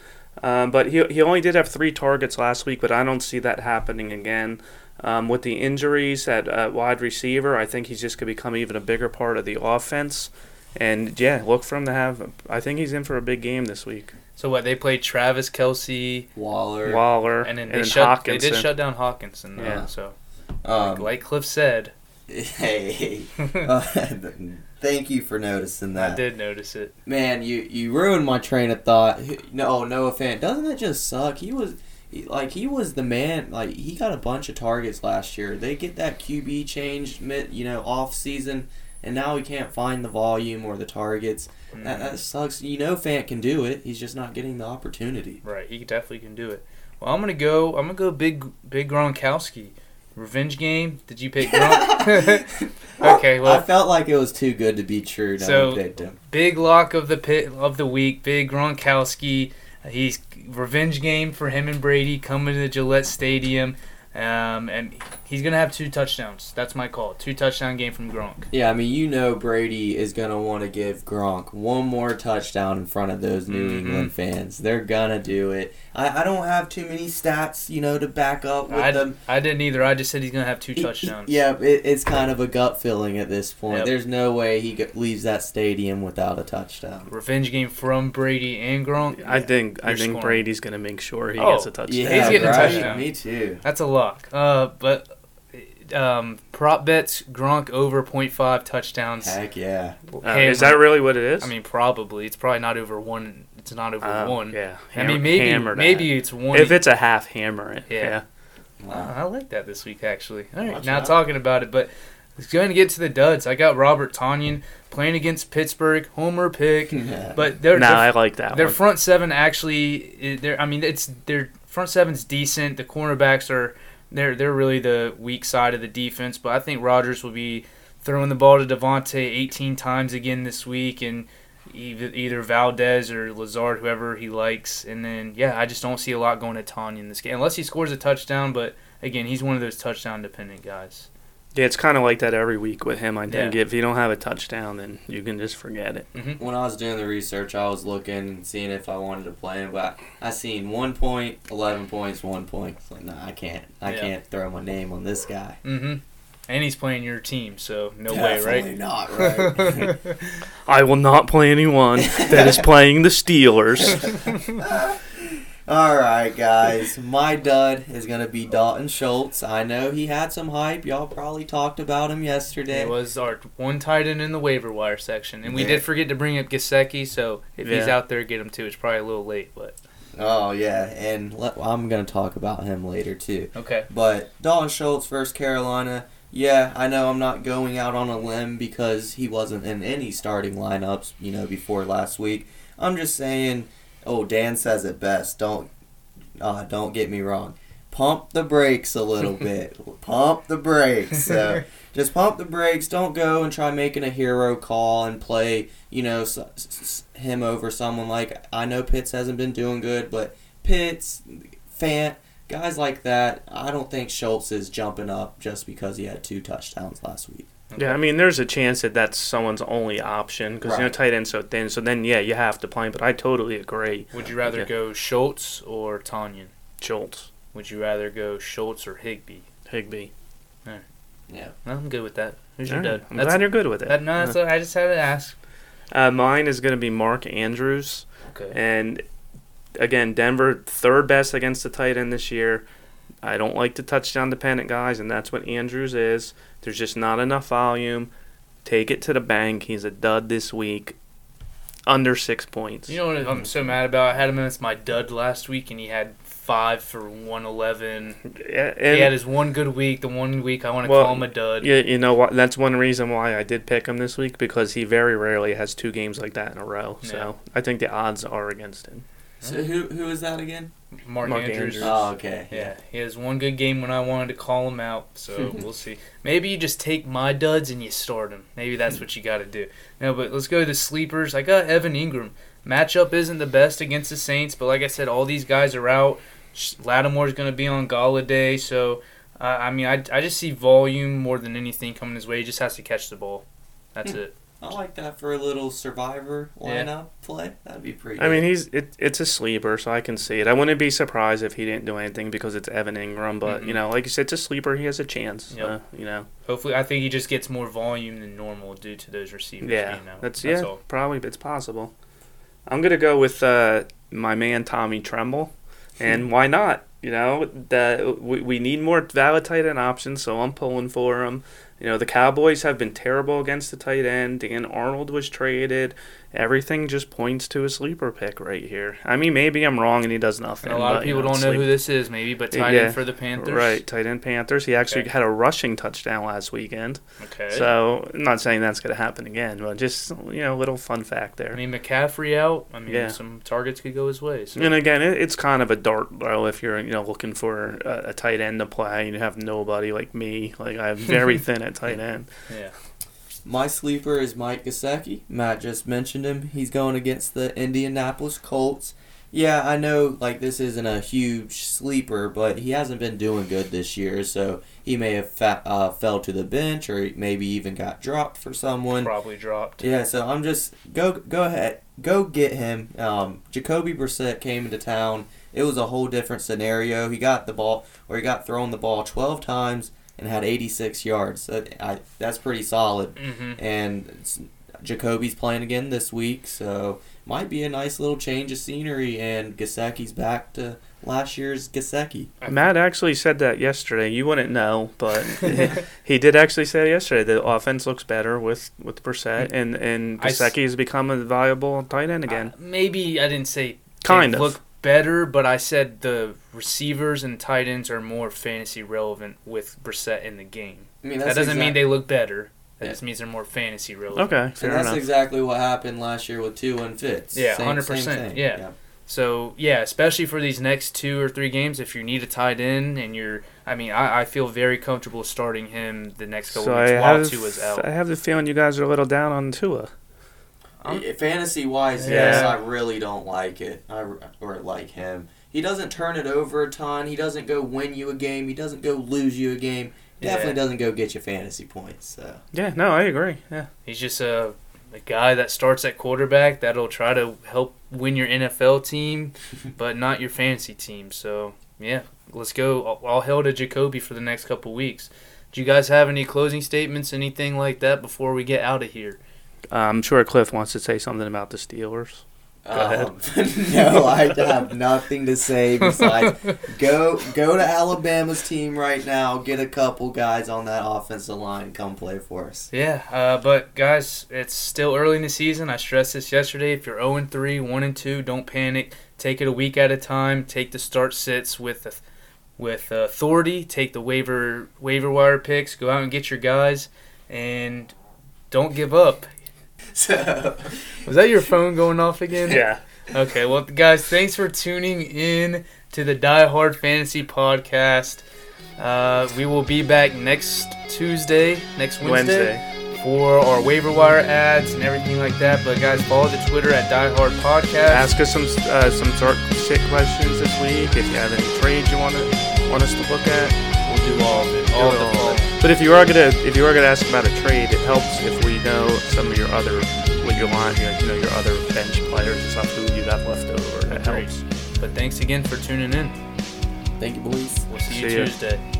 Um, but he, he only did have three targets last week, but I don't see that happening again. Um, with the injuries at uh, wide receiver, I think he's just going to become even a bigger part of the offense. And yeah, look for him to have. I think he's in for a big game this week. So what? They played Travis Kelce, Waller. Waller and then and, they then shut. Hockenson. They did shut down Hockenson. Though, Yeah. So Um, like Cliff said, hey, uh, thank you for noticing that. I did notice it. Man, you you ruined my train of thought. No, Noah Fant, doesn't that just suck? He was like he was the man. Like he got a bunch of targets last year. They get that QB changed mid, you know, off season, and now he can't find the volume or the targets. That, that sucks. You know, Fant can do it. He's just not getting the opportunity. Right, he definitely can do it. Well, I'm gonna go. I'm gonna go big, big Gronkowski. Revenge game. Did you pick Gronk? okay, I well, felt like it was too good to be true. So- I big lock of the pit of the week. Big Gronkowski. He's revenge game for him and Brady coming to Gillette Stadium, um, and he's gonna have two touchdowns. That's my call. Two touchdown game from Gronk. Yeah, I mean, you know, Brady is gonna want to give Gronk one more touchdown in front of those New Mhm. England fans. They're gonna do it. I, I don't have too many stats, you know, to back up with I, them. I didn't either. I just said he's gonna have two He- he- touchdowns. Yeah, it, it's kind of a gut feeling at this point. Yep. There's no way he leaves that stadium without a touchdown. Revenge game from Brady and Gronk. I think I You're think scoring. Brady's going to make sure he Oh, gets a touchdown. Yeah, He's getting a right? touchdown. Me too. That's a lock. Uh, but um, prop bets Gronk over 0.5 touchdowns. Heck yeah. Uh, is that really what it is? I mean, probably. It's probably not over one. It's not over Uh, one. Yeah. I mean, maybe hammer that. maybe it's one. if it's a half hammer it. Yeah. Yeah. Wow, I like that this week actually. All right, Watch now out. talking about it, but let's go ahead and get to the duds. I got Robert Tonyan playing against Pittsburgh, homer pick, but they're No, they're- I like that their one. front seven actually, i- they're. I mean, it's their front seven's decent. The cornerbacks are they're they're really the weak side of the defense. But I think Rodgers will be throwing the ball to Davante 18 times again this week, and either Valdes or Lazard, whoever he likes. And then yeah, I just don't see a lot going to Tanya in this game unless he scores a touchdown. But again, he's one of those touchdown dependent guys. Yeah, it's kind of like that every week with him. I think Yeah. if you don't have a touchdown, then you can just forget it. when I was doing the research, I was looking and seeing if I wanted to play him, but I seen one point, eleven points, one point. It's like, nah, I can't. I Yeah. can't throw my name on this guy. Mm-hmm. And he's playing your team, so no way, right? not right. I will not play anyone that is playing the Steelers. All right, guys. My dud is gonna be Dalton Schultz. I know he had some hype. Y'all probably talked about him yesterday. It was our one tight end in the waiver wire section, and we Yeah. did forget to bring up Gesicki. So if he's out there, get him too. It's probably a little late, but Oh yeah, and let, I'm gonna talk about him later too. okay. But Dalton Schultz versus Carolina. Yeah, I know I'm not going out on a limb because he wasn't in any starting lineups, you know, before last week. I'm just saying. Oh, Dan says it best. Don't, uh, don't get me wrong. Pump the brakes a little bit. pump the brakes. So just pump the brakes. Don't go and try making a hero call and play, you know, s- s- him over someone like I know Pitts hasn't been doing good, but Pitts, Fant, guys like that. I don't think Schultz is jumping up just because he had two touchdowns last week. Yeah, I mean, there's a chance that that's someone's only option because you know tight end's so thin. So then, yeah, you have to play him. But I totally agree. Would you rather Okay. go Schultz or Tonyan? Schultz, Would you rather go Schultz or Higbee? Higbee. Yeah. Well, I'm good with that. Who's your All right, dad? I'm That's- glad you're good with it. that, no, that's I just had to ask. Uh, mine is going to be Mark Andrews. Okay. And again, Denver third best against the tight end this year. I don't like the touchdown dependent guys, and that's what Andrews is. There's just not enough volume. Take it to the bank. He's a dud this week. Under six points. You know what I'm so mad about? I had him as my dud last week, and he had five for 111. Yeah, he had his one good week. The one week I want to Well, call him a dud. yeah, you know what? That's one reason why I did pick him this week because he very rarely has two games like that in a row. So I think the odds are against him. So who who is that again? Mark, Mark Andrews. Andrews. Oh, okay. Yeah, he has one good game when I wanted to call him out, so we'll see. Maybe you just take my duds and you start him. Maybe that's what you got to do. No, but let's go to the sleepers. I got Evan Engram. Matchup isn't the best against the Saints, but like I said, all these guys are out. Sh- Lattimore's going to be on Golladay, so uh, I mean, I, I just see volume more than anything coming his way. He just has to catch the ball. That's Hmm. it. I like that for a little survivor Yeah. lineup play. That'd be pretty. I mean, he's it, it's a sleeper, so I can see it. I wouldn't be surprised if he didn't do anything because it's Evan Engram, but Mhm. you know, like you said, it's a sleeper. He has a chance. Yep. Uh, you know, Hopefully, I think he just gets more volume than normal due to those receivers yeah, being out. that's, That's yeah, all. probably it's possible. I'm gonna go with uh, my man Tommy Tremble, and why not? You know, the we, we need more valid tight end options, so I'm pulling for him. You know, the Cowboys have been terrible against the tight end. Dan Arnold was traded. Everything just points to a sleeper pick right here. I mean, maybe I'm wrong and he does nothing. And a lot of but, you people don't know sleep- who this is, maybe, but tight Yeah, end for the Panthers. Right, tight end Panthers. He actually Okay. had a rushing touchdown last weekend. Okay. So I'm not saying that's going to happen again, but just you know, a little fun fact there. I mean, McCaffrey out. I mean, Yeah. some targets could go his way. So. And again, it, it's kind of a dart throw if you're you know looking for a, a tight end to play and you have nobody like me. Like I'm very thin at tight end. Yeah. My sleeper is Mike Gesicki. Matt just mentioned him. He's going against the Indianapolis Colts. Yeah, I know like this isn't a huge sleeper, but he hasn't been doing good this year, so he may have fa- uh, fell to the bench or maybe even got dropped for someone. Probably dropped. Yeah, so I'm just go go ahead, go get him. Um, Jacoby Brissett came into town. It was a whole different scenario. He got the ball, or he got thrown the ball 12 times and had 86 yards. That, I, that's pretty solid. Mm-hmm. And Jacoby's playing again this week, so might be a nice little change of scenery. And Gesicki's back to last year's Gesicki. Matt actually said that yesterday. You wouldn't know, but he did actually say yesterday the offense looks better with with Brissett and and I s- Gesicki has become a viable tight end again. Uh, maybe I didn't say Kind of. look better, but I said the receivers and tight ends are more fantasy relevant with Brissett in the game. I mean, that doesn't mean they look better. That Yeah. just means they're more fantasy relevant. Okay, fair and that's enough. exactly what happened last year with Tua and Fitz. Yeah, 100%, same thing. yeah. So yeah, especially for these next two or three games, if you need a tight end and you're, I mean, I, I feel very comfortable starting him the next couple so I weeks while have, Tua's out. I have the feeling you guys are a little down on Tua. I'm- Fantasy wise, Yeah. yes, I really don't like it. I or like him. He doesn't turn it over a ton. He doesn't go win you a game. He doesn't go lose you a game. Definitely Yeah. doesn't go get you fantasy points. So Yeah, no, I agree. Yeah. He's just a, a guy that starts at quarterback that'll try to help win your NFL team, but not your fantasy team. So yeah, let's go. All, all hell to Jacoby for the next couple weeks. Do you guys have any closing statements, anything like that, before we get out of here? Uh, I'm sure Cliff wants to say something about the Steelers. ahead. um, no, I have nothing to say besides go go to Alabama's team right now. Get a couple guys on that offensive line. Come play for us. Yeah, uh, but guys, it's still early in the season. I stressed this yesterday. If you're 0 3, 1 and 2, don't panic. Take it a week at a time. Take the start sits with with authority. Take the waiver waiver wire picks. Go out and get your guys, and don't give up. So Was that your phone going off again? Yeah. Okay, well, guys, thanks for tuning in to the Die Hard Fantasy Podcast. Uh, we will be back next Tuesday, next Wednesday, Wednesday. for our waiver wire ads and everything like that. But guys, follow the Twitter at Die Hard Podcast. Ask us some uh, some sort shit questions this week. If you have any trades you want to want us to look at, We'll do all of it. All of it the all. fun. But if you are gonna if you are gonna ask about a trade, it helps if we know some of your other what your line, you know, you know your other bench players and stuff who you have left over. That Agreed. helps. But thanks again for tuning in. Thank you, boys. We'll see you See ya. Tuesday.